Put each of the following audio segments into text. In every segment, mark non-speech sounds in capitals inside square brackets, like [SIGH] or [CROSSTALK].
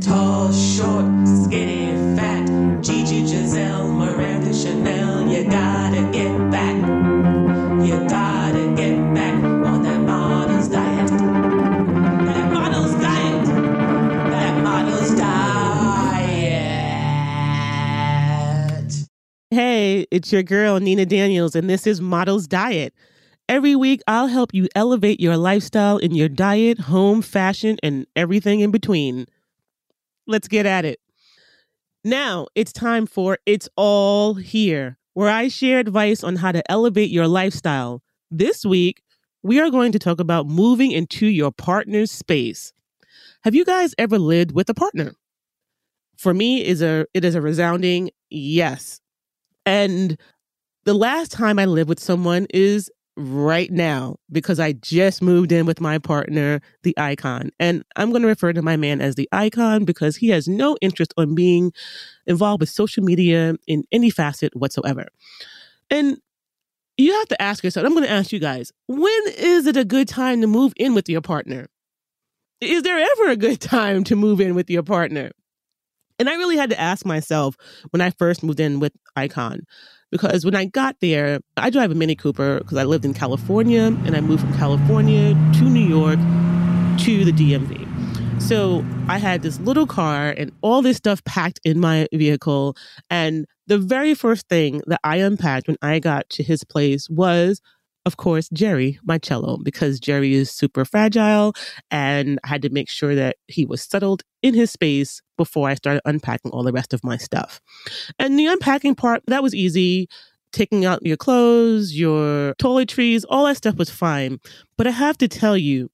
Tall, short, skinny, fat. Gigi, Giselle, Miranda, Chanel. You gotta get back. You gotta get back on that model's diet. That model's diet. That model's diet. Hey, it's your girl, Nina Daniels, and this is Models Diet. Every week, I'll help you elevate your lifestyle in your diet, home, fashion, and everything in between. Let's get at it. Now, it's time for It's All Here, where I share advice on how to elevate your lifestyle. This week, we are going to talk about moving into your partner's space. Have you guys ever lived with a partner? For me, is a it is a resounding yes. And the last time I lived with someone is right now because I just moved in with my partner, the icon. And I'm going to refer to my man as the icon because he has no interest on being involved with social media in any facet whatsoever. And you have to ask yourself, I'm going to ask you guys, when is it a good time to move in with your partner? Is there ever a good time to move in with your partner? And I really had to ask myself when I first moved in with Icon because when I got there, I drive a Mini Cooper because I lived in California and I moved from California to New York to the DMV. So I had this little car and all this stuff packed in my vehicle. And the very first thing that I unpacked when I got to his place was, of course, Jerry, my cello, because Jerry is super fragile and I had to make sure that he was settled in his space before I started unpacking all the rest of my stuff. And the unpacking part, that was easy. Taking out your clothes, your toiletries, all that stuff was fine. But I have to tell you,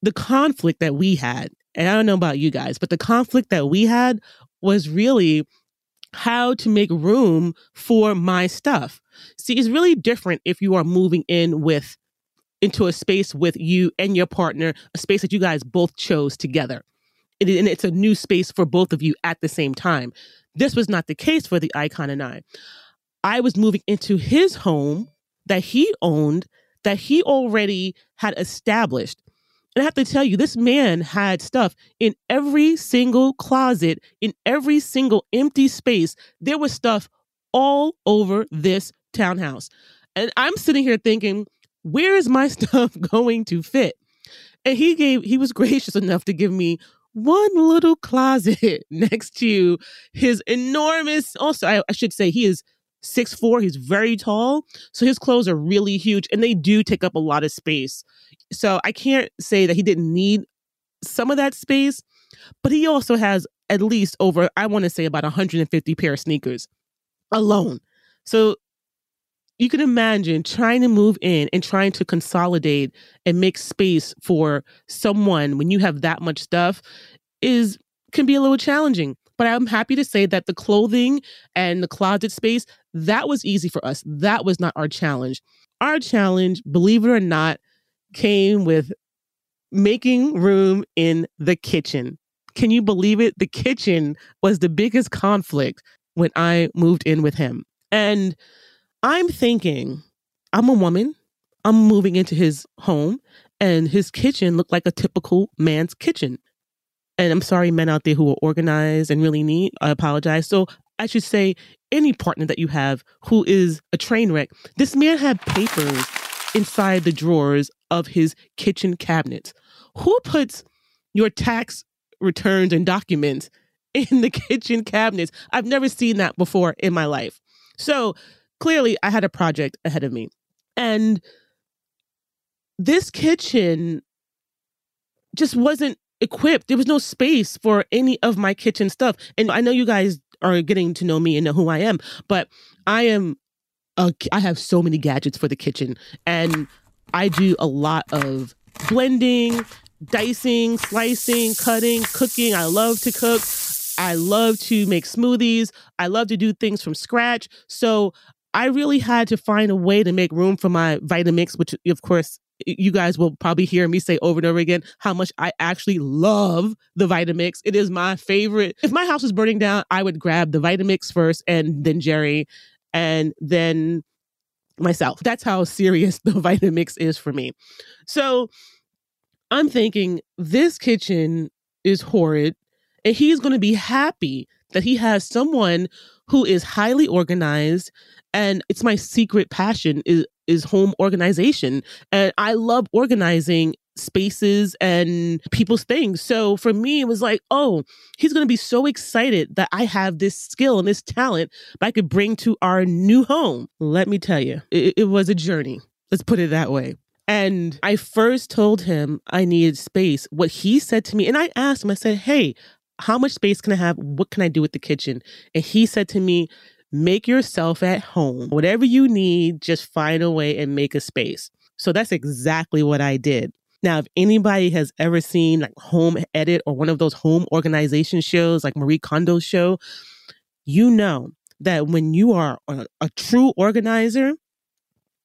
the conflict that we had, and I don't know about you guys, but the conflict that we had was really how to make room for my stuff. See, it's really different if you are moving in with into a space with you and your partner, a space that you guys both chose together. It, and it's a new space for both of you at the same time. This was not the case for the icon and I. I was moving into his home that he owned, that he already had established. And I have to tell you, this man had stuff in every single closet, in every single empty space. There was stuff all over this townhouse. And I'm sitting here thinking, where is my [LAUGHS] stuff going to fit? And he gave, he was [LAUGHS] gracious enough to give me one little closet [LAUGHS] next to his enormous, also, I, I should say, he is six four. He's very tall. So his clothes are really huge and they do take up a lot of space. So I can't say that he didn't need some of that space, but he also has at least over, I want to say about 150 pair of sneakers alone. So you can imagine trying to move in and trying to consolidate and make space for someone when you have that much stuff is can be a little challenging. But I'm happy to say that the clothing and the closet space, that was easy for us. That was not our challenge. Our challenge, believe it or not, came with making room in the kitchen. Can you believe it? The kitchen was the biggest conflict when I moved in with him. And I'm thinking, I'm a woman. I'm moving into his home, and his kitchen looked like a typical man's kitchen. And I'm sorry, men out there who are organized and really neat. I apologize. So I should say, any partner that you have who is a train wreck, this man had papers inside the drawers of his kitchen cabinets. Who puts your tax returns and documents [LAUGHS] in the kitchen cabinets? I've never seen that before in my life. So clearly, I had a project ahead of me. And this kitchen just wasn't equipped. There was no space for any of my kitchen stuff. And I know you guys are getting to know me and know who I am, but I am a, I have so many gadgets for the kitchen and I do a lot of blending, dicing, slicing, cutting, cooking. I love to cook. I love to make smoothies. I love to do things from scratch. So I really had to find a way to make room for my Vitamix, which of course you guys will probably hear me say over and over again how much I actually love the Vitamix. It is my favorite. If my house was burning down, I would grab the Vitamix first and then Jerry and then myself. That's how serious [LAUGHS] the Vitamix is for me. So I'm thinking this kitchen is horrid. And he's going to be happy that he has someone who is highly organized. And it's my secret passion is, is home organization. And I love organizing spaces and people's things. So for me, it was like, oh, he's going to be so excited that I have this skill and this talent that I could bring to our new home. Let me tell you, it, it was a journey. Let's put it that way. And I first told him I needed space. What he said to me, and I asked him, I said, hey, how much space can I have? What can I do with the kitchen? And he said to me, make yourself at home. Whatever you need, just find a way and make a space. So that's exactly what I did. Now, if anybody has ever seen like Home Edit or one of those home organization shows like Marie Kondo's show, you know that when you are a, a true organizer,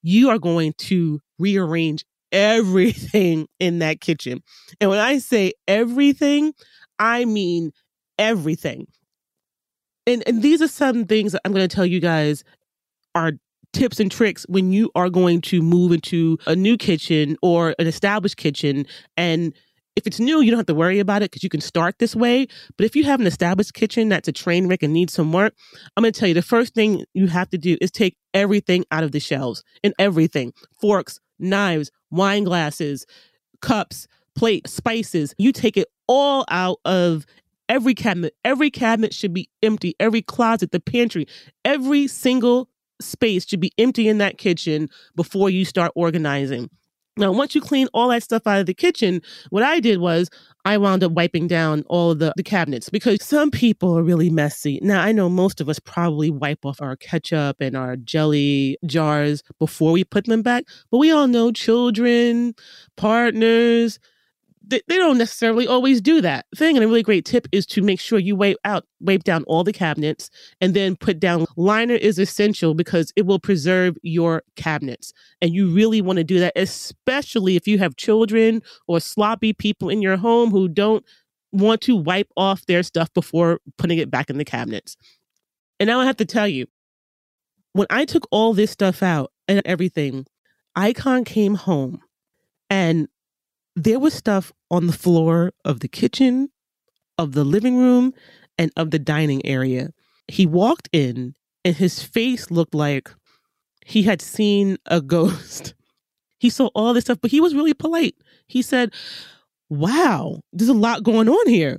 you are going to rearrange everything in that kitchen. And when I say everything, I mean everything. And and these are some things that I'm going to tell you guys are tips and tricks when you are going to move into a new kitchen or an established kitchen and if it's new, you don't have to worry about it because you can start this way. But if you have an established kitchen that's a train wreck and needs some work, I'm going to tell you the first thing you have to do is take everything out of the shelves and everything forks, knives, wine glasses, cups, plate, spices. You take it all out of every cabinet. Every cabinet should be empty. Every closet, the pantry, every single space should be empty in that kitchen before you start organizing. Now, once you clean all that stuff out of the kitchen, what I did was I wound up wiping down all the, the cabinets because some people are really messy. Now, I know most of us probably wipe off our ketchup and our jelly jars before we put them back, but we all know children, partners, they, they don't necessarily always do that thing. And a really great tip is to make sure you wipe out, wipe down all the cabinets and then put down liner is essential because it will preserve your cabinets. And you really want to do that, especially if you have children or sloppy people in your home who don't want to wipe off their stuff before putting it back in the cabinets. And now I have to tell you, when I took all this stuff out and everything, Icon came home and there was stuff on the floor of the kitchen, of the living room, and of the dining area. He walked in and his face looked like he had seen a [LAUGHS] ghost. He saw all this stuff, but he was really polite. He said, Wow, there's a lot going on here.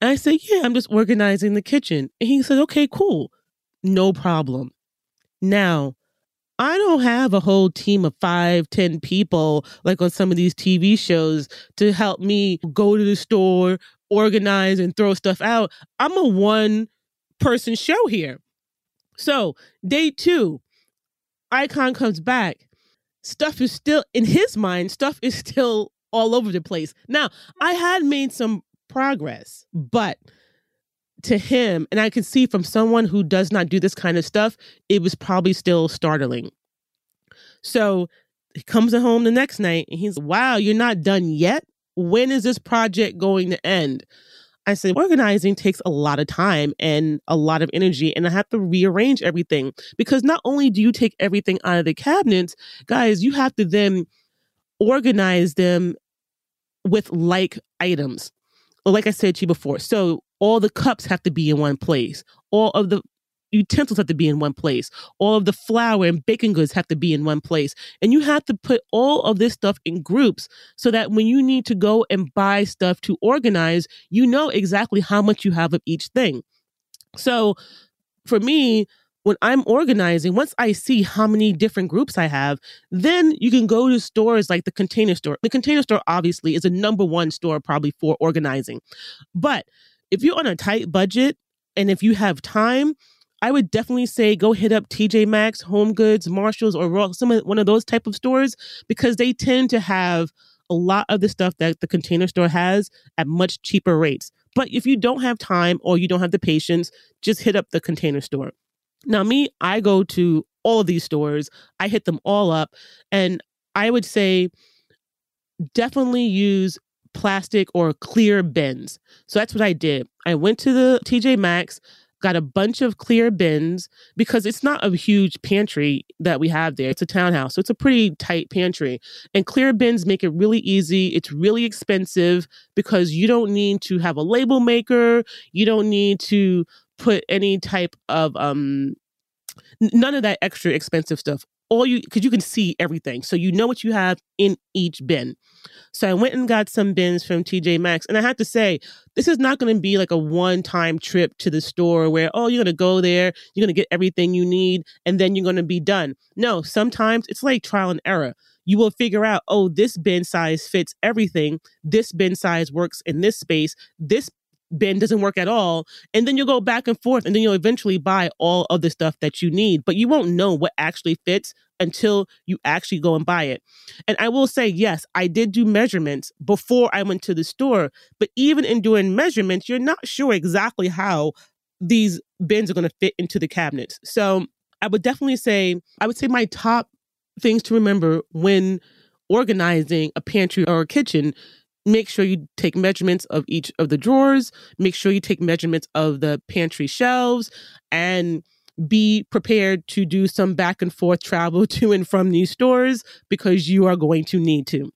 And I said, Yeah, I'm just organizing the kitchen. And he said, Okay, cool. No problem. Now, I don't have a whole team of five, ten people like on some of these TV shows to help me go to the store, organize, and throw stuff out. I'm a one person show here. So, day two, Icon comes back. Stuff is still in his mind, stuff is still all over the place. Now, I had made some progress, but to him, and I can see from someone who does not do this kind of stuff, it was probably still startling. So he comes home the next night and he's, wow, you're not done yet? When is this project going to end? I said, organizing takes a lot of time and a lot of energy, and I have to rearrange everything because not only do you take everything out of the cabinets, guys, you have to then organize them with like items. Like I said to you before. So all the cups have to be in one place. All of the utensils have to be in one place. All of the flour and baking goods have to be in one place. And you have to put all of this stuff in groups so that when you need to go and buy stuff to organize, you know exactly how much you have of each thing. So for me, when I'm organizing, once I see how many different groups I have, then you can go to stores like the container store. The container store obviously is a number one store probably for organizing. But if you're on a tight budget and if you have time, I would definitely say go hit up TJ Maxx, Home Goods, Marshalls, or some of, one of those type of stores because they tend to have a lot of the stuff that the container store has at much cheaper rates. But if you don't have time or you don't have the patience, just hit up the container store. Now, me, I go to all of these stores, I hit them all up, and I would say definitely use plastic or clear bins. So that's what I did. I went to the TJ Maxx. got a bunch of clear bins because it's not a huge pantry that we have there. It's a townhouse. So it's a pretty tight pantry. And clear bins make it really easy. It's really expensive because you don't need to have a label maker. You don't need to put any type of um none of that extra expensive stuff. All you because you can see everything. So you know what you have in each bin. So i went and got some bins from tj maxx and i have to say this is not going to be like a one time trip to the store where oh you're going to go there you're going to get everything you need and then you're going to be done. No sometimes it's like trial and error. You will figure out, oh, this bin size fits everything. This bin size works in this space. This bin doesn't work at all. And then you'll go back and forth and then you'll eventually buy all of the stuff that you need. But you won't know what actually fits until you actually go and buy it. And I will say, yes, I did do measurements before I went to the store. But even in doing measurements, you're not sure exactly how these bins are going to fit into the cabinets. So I would definitely say, I would say my top things to remember when organizing a pantry or a kitchen make sure you take measurements of each of the drawers, make sure you take measurements of the pantry shelves, and be prepared to do some back and forth travel [LAUGHS] to and from these stores because you are going to need to.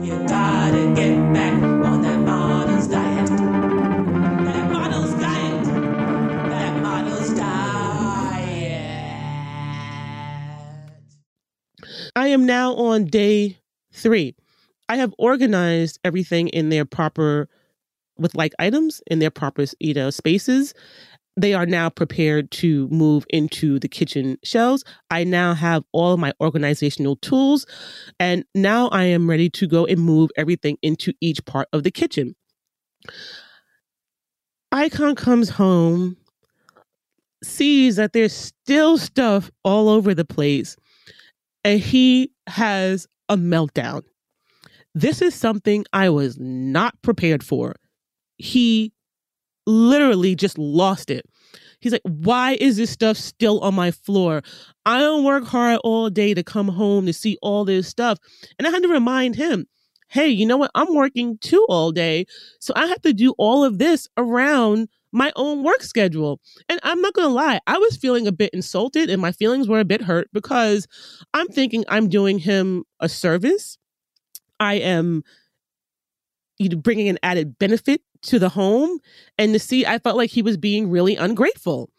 You gotta get back on that model's diet. That model's diet. That model's diet. I am now on day three. I have organized everything in their proper with like items in their proper you know spaces they are now prepared to move into the kitchen shelves. I now have all my organizational tools, and now I am ready to go and move everything into each part of the kitchen. Icon comes home, sees that there's still stuff all over the place, and he has a meltdown. This is something I was not prepared for. He literally just lost it. He's like, why is this stuff still on my floor? I don't work hard all day to come home to see all this stuff. And I had to remind him, hey, you know what? I'm working too all day. So I have to do all of this around my own work schedule. And I'm not going to lie, I was feeling a bit insulted and my feelings were a bit hurt because I'm thinking I'm doing him a service I am you know, bringing an added benefit to the home. And to see, I felt like he was being really ungrateful.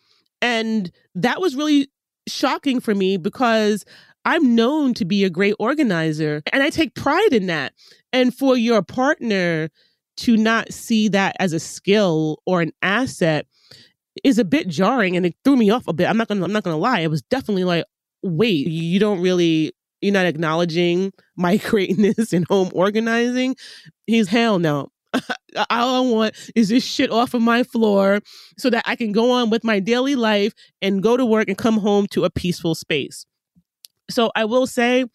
And that was really shocking for me because I'm known to be a great organizer and I take pride in that. And for your partner to not see that as a skill or an asset is a bit jarring and it threw me off a bit. I'm not gonna I'm not gonna lie. It was definitely like, wait, you don't really you're not acknowledging [LAUGHS] my greatness in home organizing. He's hell no. [LAUGHS] All I want is this shit off of my floor so that I can go on with my daily life and go to work and come home to a peaceful space. So I will say,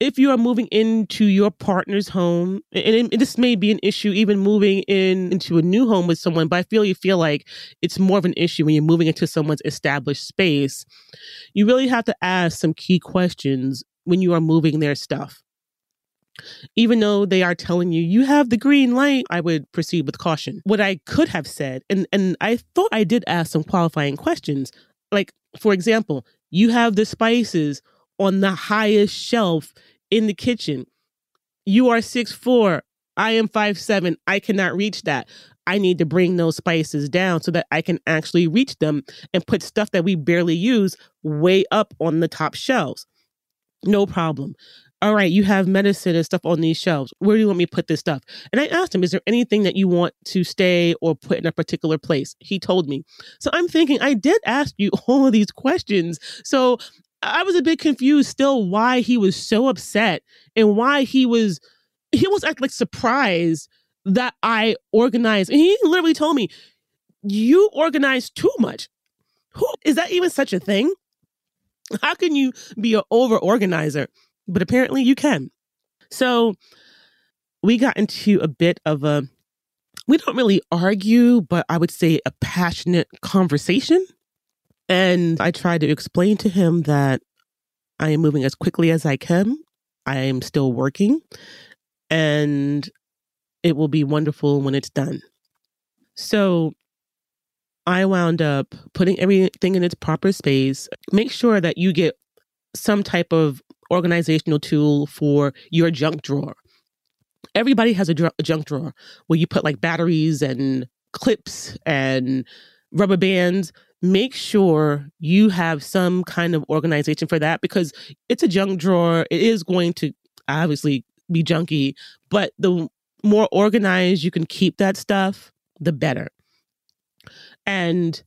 if you are moving into your partner's home, and, this may be an issue even moving in into a new home with someone, but I feel you feel like it's more of an issue when you're moving into someone's established space. You really have to ask some key questions when you are moving their stuff. Even though they are telling you you have the green light, I would proceed with caution. What I could have said, and, and I thought I did ask some qualifying questions, like, for example, you have the spices on the highest shelf in the kitchen. You are six four. I am five seven. I cannot reach that. I need to bring those spices down so that I can actually reach them and put stuff that we barely use way up on the top shelves. No problem. All right, you have medicine and stuff on these shelves. Where do you want me to put this stuff? And I asked him, Is there anything that you want to stay or put in a particular place? He told me. So I'm thinking, I did ask you [LAUGHS] all of these questions. So I was a bit confused still why he was so upset and why he was he was like, like surprised that I organized. And he literally told me, "You organize too much. Who is that even such a thing? How can you be an over organizer?" But apparently you can. So we got into a bit of a we don't really argue, but I would say a passionate conversation. And I tried to explain to him that I am moving as quickly as I can. I am still working and it will be wonderful when it's done. So I wound up putting everything in its proper space. Make sure that you get some type of organizational tool for your junk drawer. Everybody has a, dr- a junk drawer where you put like batteries and clips and rubber bands. Make sure you have some kind of organization for that because it's a junk drawer. It is going to obviously be junky, but the more organized you can keep that stuff, the better. And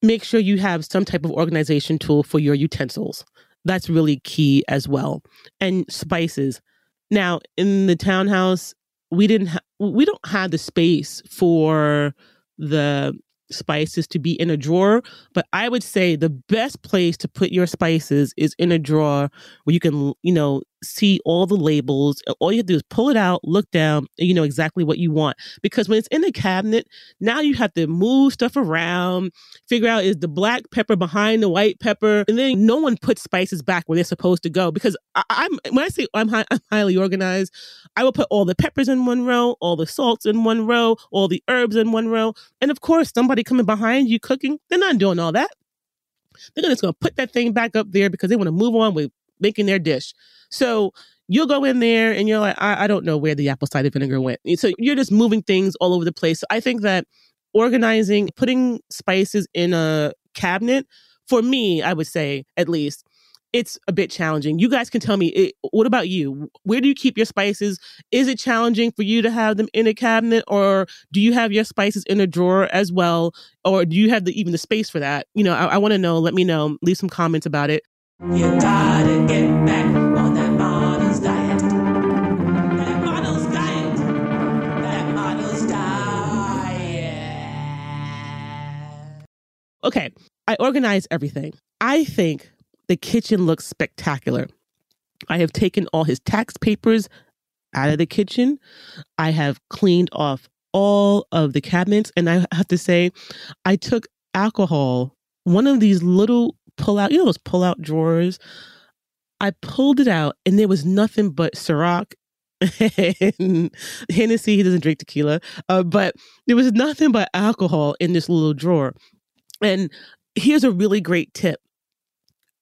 make sure you have some type of organization tool for your utensils. That's really key as well. And spices. Now, in the townhouse, we didn't ha- we don't have the space for the spices to be in a drawer, but I would say the best place to put your spices is in a drawer where you can, you know, see all the labels. All you do is pull it out, look down, and you know exactly what you want. Because when it's in the cabinet, now you have to move stuff around, figure out is the black pepper behind the white pepper, and then no one puts spices back where they're supposed to go. Because I, am when I say I'm, high, I'm highly organized, I will put all the peppers in one row, all the salts in one row, all the herbs in one row, and of course somebody coming behind you cooking, they're not doing all that. They're just going to put that thing back up there because they want to move on with making their dish. So you'll go in there and you're like, I, I don't know where the apple cider vinegar went. So you're just moving things all over the place. So I think that organizing, putting spices in a cabinet, for me, I would say at least, it's a bit challenging. You guys can tell me, it, what about you? Where do you keep your spices? Is it challenging for you to have them in a cabinet, or do you have your spices in a drawer as well, or do you have the, even the space for that? You know, I, I want to know. Let me know. Leave some comments about it. You gotta get back on that model's diet. That model's diet. That model's diet. Okay, I organize everything. I think the kitchen looks spectacular. I have taken all his tax papers out of the kitchen. I have cleaned off all of the cabinets. And I have to say, I took alcohol, one of these little pull out, you know, those pull out drawers. I pulled it out and there was nothing but Ciroc [LAUGHS] and Hennessy. He doesn't drink tequila, uh, but there was nothing but alcohol in this little drawer. And here's a really great tip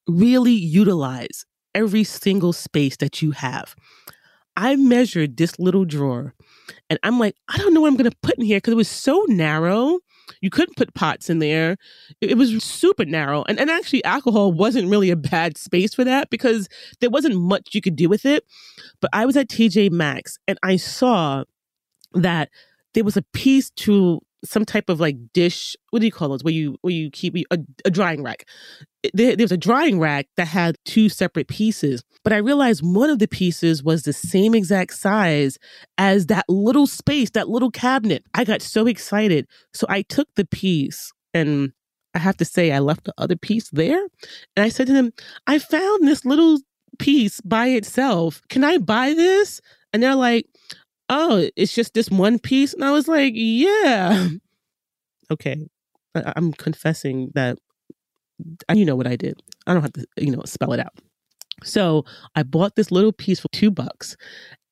really utilize every single space that you have. I measured this little drawer and I'm like, I don't know what I'm going to put in here because it was so narrow. You couldn't put pots in there. It, it was super narrow. And, and actually, alcohol wasn't really a bad space for that because there wasn't much you could do with it. But I was at TJ Maxx and I saw that there was a piece to some type of like dish. What do you call those? Where you where you keep a, a drying rack. There, there was a drying rack that had two separate pieces, but I realized one of the pieces was the same exact size as that little space, that little cabinet. I got so excited, so I took the piece and. I have to say, I left the other piece there. And I said to them, I found this little piece by itself. Can I buy this? And they're like, oh, it's just this one piece. And I was like, yeah. Okay. I- I'm confessing that I, you know what I did. I don't have to, you know, spell it out. So I bought this little piece for two bucks,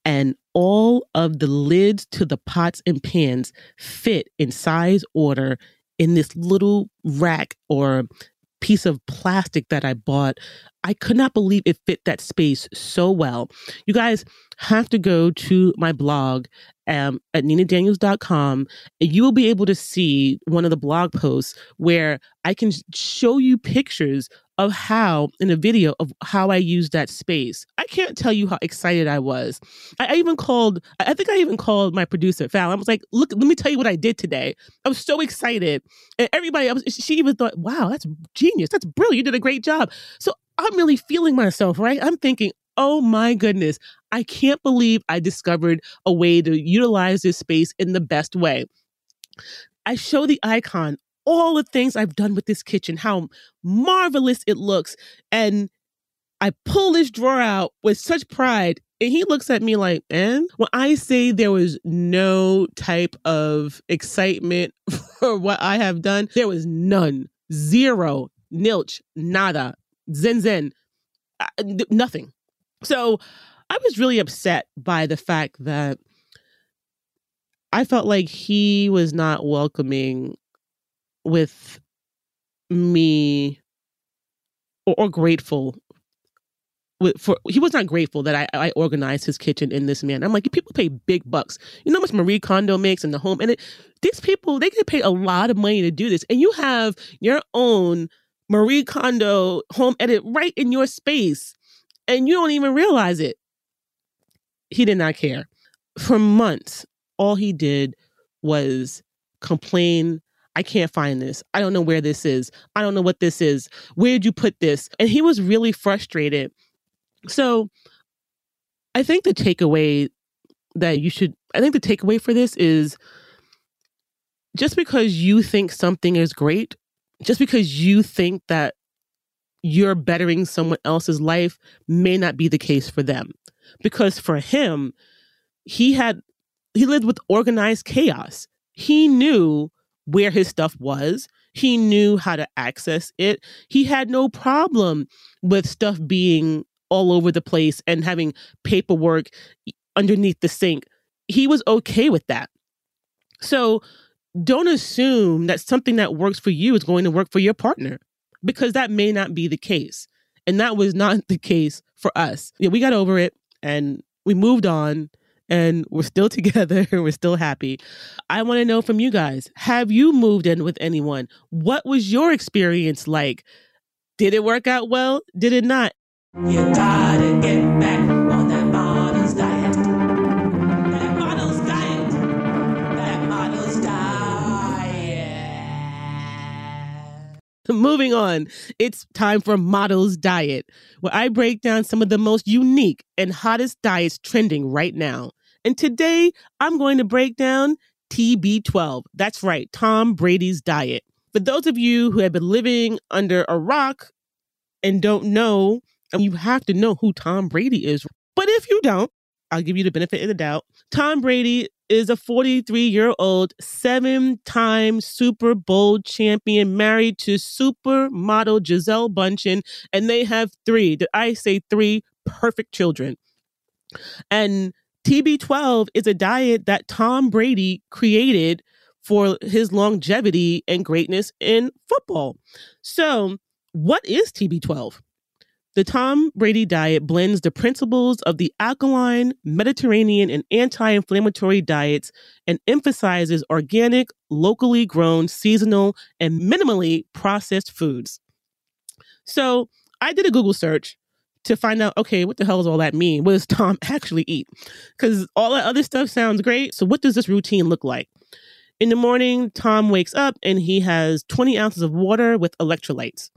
and all of the lids to the pots and pans fit in size order in this little rack or piece of plastic that I bought. I could not believe it fit that space so well. You guys have to go to my blog um, at ninadaniels.com and you will be able to see one of the blog posts where I can show you pictures of how in a video of how I used that space. I can't tell you how excited I was. I, I even called, I think I even called my producer, Val. I was like, look, let me tell you what I did today. I was so excited. And everybody, I was, she even thought, wow, that's genius. That's brilliant. You did a great job. So I'm really feeling myself, right? I'm thinking, oh my goodness, I can't believe I discovered a way to utilize this space in the best way. I show the icon all the things I've done with this kitchen, how marvelous it looks. And I pull this drawer out with such pride. And he looks at me like, and when I say there was no type of excitement [LAUGHS] for what I have done, there was none, zero, nilch, nada, zen zen, nothing. So I was really upset by the fact that I felt like he was not welcoming with me or, or grateful with, for he was not grateful that I, I organized his kitchen in this manner. I'm like, people pay big bucks. You know how much Marie Kondo makes in the home, and it, these people they get paid a lot of money to do this, and you have your own Marie Kondo home edit right in your space, and you don't even realize it. He did not care. For months, all he did was complain I can't find this. I don't know where this is. I don't know what this is. Where did you put this? And he was really frustrated. So I think the takeaway that you should, I think the takeaway for this is just because you think something is great, just because you think that you're bettering someone else's life may not be the case for them. Because for him, he had, he lived with organized chaos. He knew where his stuff was. He knew how to access it. He had no problem with stuff being all over the place and having paperwork underneath the sink. He was okay with that. So don't assume that something that works for you is going to work for your partner because that may not be the case. And that was not [LAUGHS] the case for us. Yeah, we got over it and we moved on and we're still [LAUGHS] together. we're still happy. I want to know from you guys have you moved in with anyone? What was your experience like? Did it work out well? Did it not? You gotta get back on that model's diet. That model's diet. That model's diet. Moving on, it's time for Models Diet, where I break down some of the most unique and hottest diets trending right now. And today, I'm going to break down TB12. That's right, Tom Brady's diet. For those of you who have been living under a rock and don't know, and you have to know who Tom Brady is. But if you don't, I'll give you the benefit of the doubt. Tom Brady is a 43 year old, seven time Super Bowl champion, married to supermodel Gisele Bundchen, and they have three, I say three perfect children? And TB12 is a diet that Tom Brady created for his longevity and greatness in football. So, what is TB12? The Tom Brady diet blends the principles of the alkaline, Mediterranean, and anti inflammatory diets and emphasizes organic, locally grown, seasonal, and minimally processed foods. So I did a Google search to find out okay, what the hell does all that mean? What does Tom [LAUGHS] actually eat? Because all that other stuff sounds great. So, what does this routine look like? In the morning, Tom wakes up and he has 20 ounces of water with electrolytes.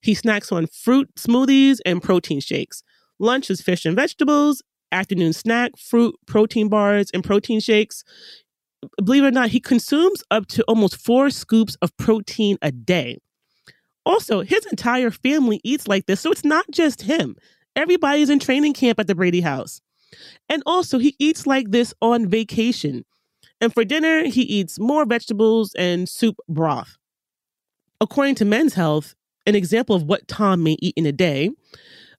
He snacks on fruit smoothies and protein shakes. Lunch is fish and vegetables. Afternoon snack, fruit, protein bars, and protein shakes. Believe it or not, he consumes up to almost four scoops of protein a day. Also, his entire family eats like this, so it's not just him. Everybody's in training camp at the Brady house. And also, he eats like this on vacation. And for dinner, he eats more vegetables and soup broth. According to Men's Health, an example of what Tom may eat in a day.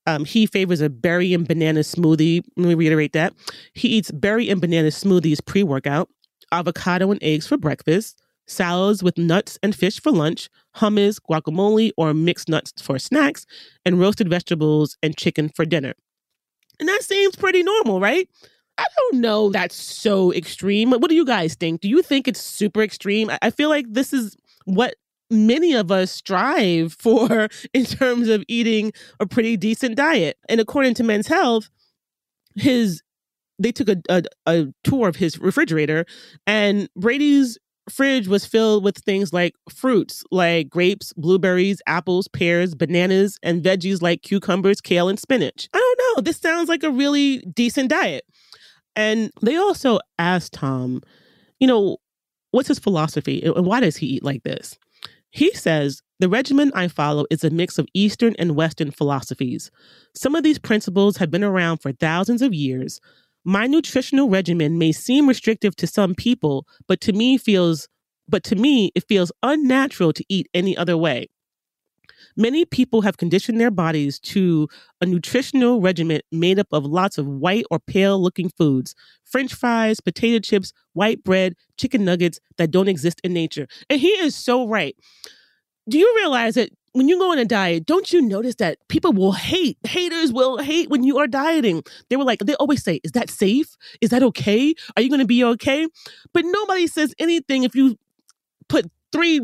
Um, he favors a berry and banana smoothie. Let me reiterate that. He eats berry and banana smoothies pre workout, avocado and eggs for breakfast, salads with nuts and fish for lunch, hummus, guacamole, or mixed nuts for snacks, and roasted vegetables and chicken for dinner. And that seems pretty normal, right? I don't know that's so extreme. What do you guys think? Do you think it's super extreme? I feel like this is what many of us strive [LAUGHS] for in terms of eating a pretty decent diet. And according to Men's Health, his they took a, a, a tour of his refrigerator, and Brady's fridge was filled with things like fruits like grapes, blueberries, apples, pears, bananas, and veggies like cucumbers, kale, and spinach. I don't know. This sounds like a really decent diet. And they also asked Tom, you know, what's his philosophy and why does he eat like this? He says, The regimen I follow is a mix of Eastern and Western philosophies. Some of these principles have been around for thousands of years. My nutritional regimen may seem restrictive to some people, but to me feels but to me it feels unnatural to eat any other way. Many people have conditioned their bodies to a nutritional regimen made up of lots of white or pale looking foods french fries, potato chips, white bread, chicken nuggets that don't exist in nature. And he is so right. Do you realize that when you go on a diet, don't you notice that people will hate, haters will hate when you are dieting? They were like, they always say, Is that safe? Is that okay? Are you going to be okay? But nobody says anything if you put three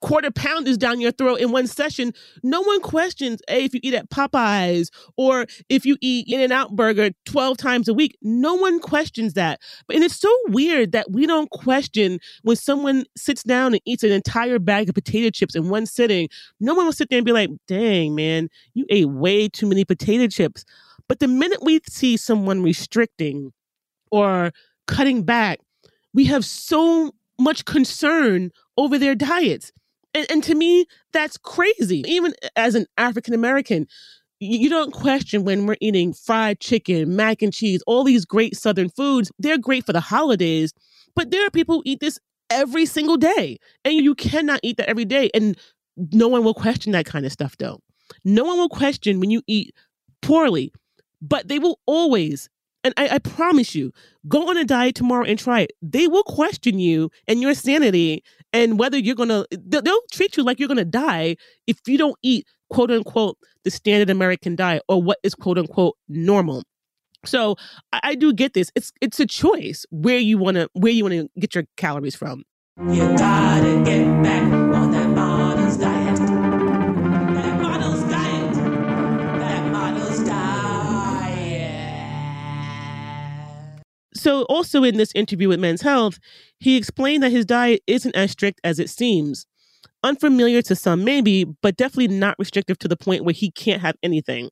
quarter pounders down your throat in one session, no one questions, hey, if you eat at Popeyes or if you eat In N Out Burger 12 times a week. No one questions that. But and it's so weird that we don't question when someone sits down and eats an entire bag of potato chips in one sitting. No one will sit there and be like, dang, man, you ate way too many potato chips. But the minute we see someone restricting or cutting back, we have so much concern over their diets. And, and to me, that's crazy. Even as an African American, you don't question when we're eating fried chicken, mac and cheese, all these great Southern foods. They're great for the holidays, but there are people who eat this every single day. And you cannot eat that every day. And no one will question that kind of stuff, though. No one will question when you eat poorly, but they will always and I, I, promise you, go on a diet tomorrow and try it. They will question you and your sanity and whether you're gonna. They'll, they'll treat you like you're gonna die if you don't eat quote unquote the standard American diet or what is quote unquote normal. So I, I do get this. It's it's a choice where you wanna where you wanna get your calories from. You gotta get back on that So, also in this interview with Men's Health, he explained that his diet isn't as strict as it seems. Unfamiliar to some, maybe, but definitely not restrictive to the point where he can't have anything.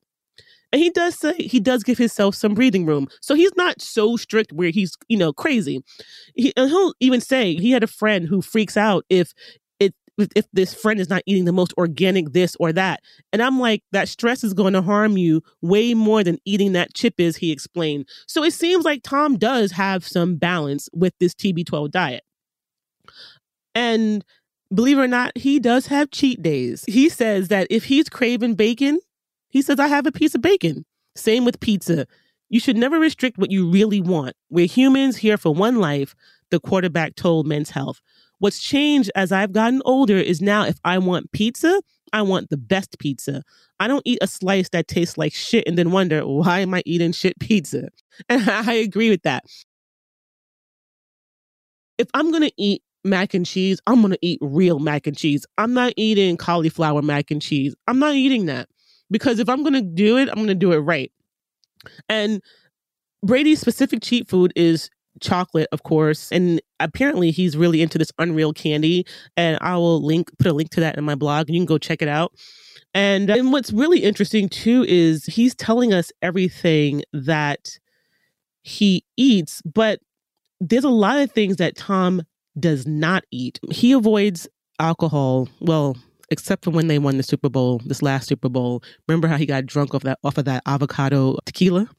And he does say he does give himself some breathing room. So he's not so strict where he's, you know, crazy. He, and he'll even say he had a friend who freaks out if if this friend is not eating the most organic this or that. And I'm like, that stress is going to harm you way more than eating that chip is, he explained. So it seems like Tom does have some balance with this TB12 diet. And believe it or not, he does have cheat days. He says that if he's craving bacon, he says, I have a piece of bacon. Same with pizza. You should never restrict what you really want. We're humans here for one life, the quarterback told Men's Health. What's changed as I've gotten older is now if I want pizza, I want the best pizza. I don't eat a slice that tastes like shit and then wonder, why am I eating shit pizza? [LAUGHS] And I agree with that. If I'm going to eat mac and cheese, I'm going to eat real mac and cheese. I'm not eating cauliflower mac and cheese. I'm not eating that because if I'm going to do it, I'm going to do it right. And Brady's specific cheat food is chocolate, of course, and apparently he's really into this Unreal candy. And I will link put a link to that in my blog, and you can go check it out. And uh, and what's really interesting too is he's telling us everything that he eats, but there's a lot of things that Tom does not eat. He avoids alcohol. Well, except for when they won the Super Bowl, this last Super Bowl. Remember how he got drunk off that off of that avocado tequila?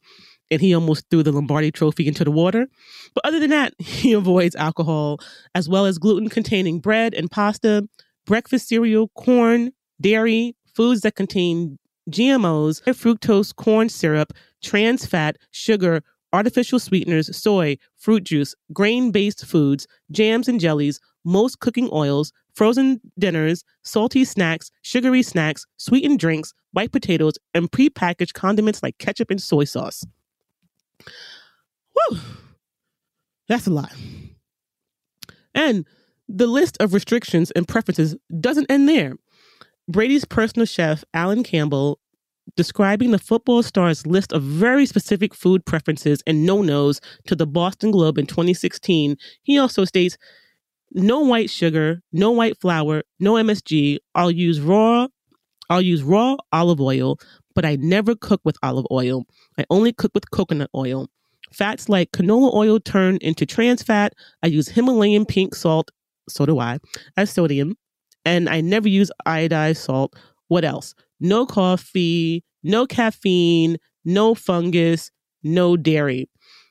And he almost threw the Lombardi trophy into the water. But other than that, [LAUGHS] he avoids alcohol as well as gluten containing bread and pasta, breakfast cereal, corn, dairy, foods that contain GMOs, fructose corn syrup, trans fat, sugar, artificial sweeteners, soy, fruit juice, grain based foods, jams and jellies, most cooking oils, frozen dinners, salty snacks, sugary snacks, sweetened drinks, white potatoes, and prepackaged condiments like ketchup and soy sauce. Whew. That's a lot. And the list of restrictions and preferences doesn't end there. Brady's personal chef, Allen Campbell, describing the football star's list of very specific food preferences and no nos to the Boston Globe in 2016, he also states no white sugar, no white flour, no MSG. I'll use raw I'll use raw olive oil, but I never cook with olive oil. I only cook with coconut oil. Fats like canola oil turn into trans fat. I use Himalayan pink salt, so do I, as sodium. And I never use iodized salt. What else? No coffee, no caffeine, no fungus, no dairy.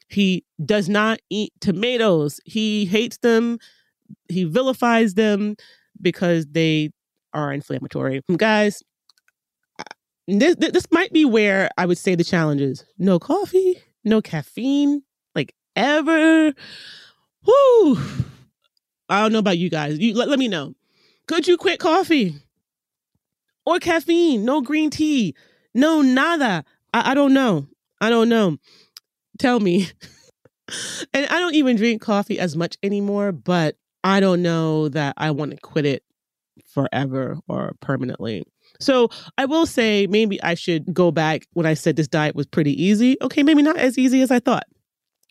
He does not eat tomatoes. He hates them he vilifies them because they are inflammatory. Guys, this this might be where I would say the challenge is no coffee, no caffeine, like ever. Whoo! I don't know about you guys. You let, let me know. Could you quit coffee or caffeine? No green tea, no nada. I, I don't know. I don't know. Tell me. [LAUGHS] and I don't even drink coffee as much anymore, but I don't know that I want to quit it forever or permanently. So I will say maybe I should go back when I said this diet was pretty easy. Okay, maybe not as easy as I thought.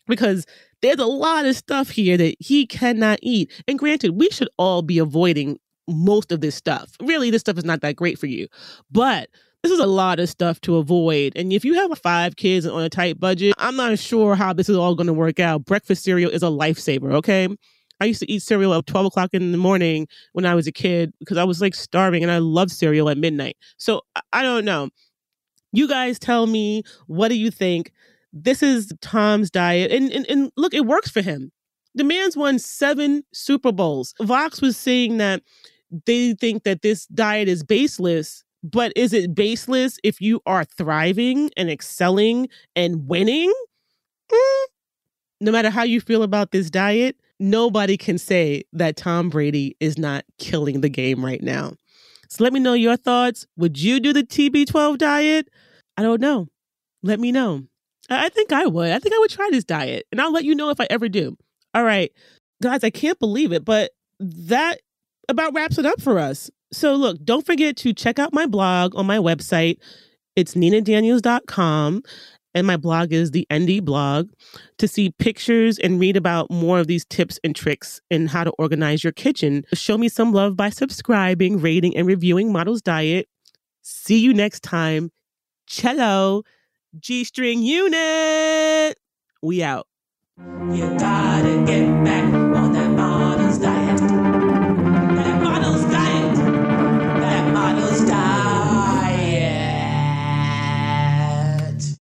Because there's a lot of stuff here that he cannot eat. And granted, we should all be avoiding most of this stuff. Really, this stuff is not that great for you. But this is a lot of stuff to avoid. And if you have five kids on a tight budget, I'm not sure how this is all going to work out. Breakfast cereal is a lifesaver, okay? I used to eat cereal at 12 o'clock in the morning when I was a kid because I was like starving and I love cereal at midnight. So I don't know. You guys tell me, what do you think? This is Tom's diet. And, and, and look, it works for him. The man's won seven Super Bowls. Vox was saying that they think that this diet is baseless but is it baseless if you are thriving and excelling and winning? Mm. No matter how you feel about this diet, nobody can say that Tom Brady is not killing the game right now. So let me know your thoughts. Would you do the TB12 diet? I don't know. Let me know. I think I would. I think I would try this diet and I'll let you know if I ever do. All right. Guys, I can't believe it, but that about wraps it up for us. So, look, don't forget to check out my blog on my website. It's ninadaniels.com. And my blog is the ND blog to see pictures and read about more of these tips and tricks and how to organize your kitchen. Show me some love by subscribing, rating, and reviewing Models Diet. See you next time. Cello, G string unit. We out. You gotta get back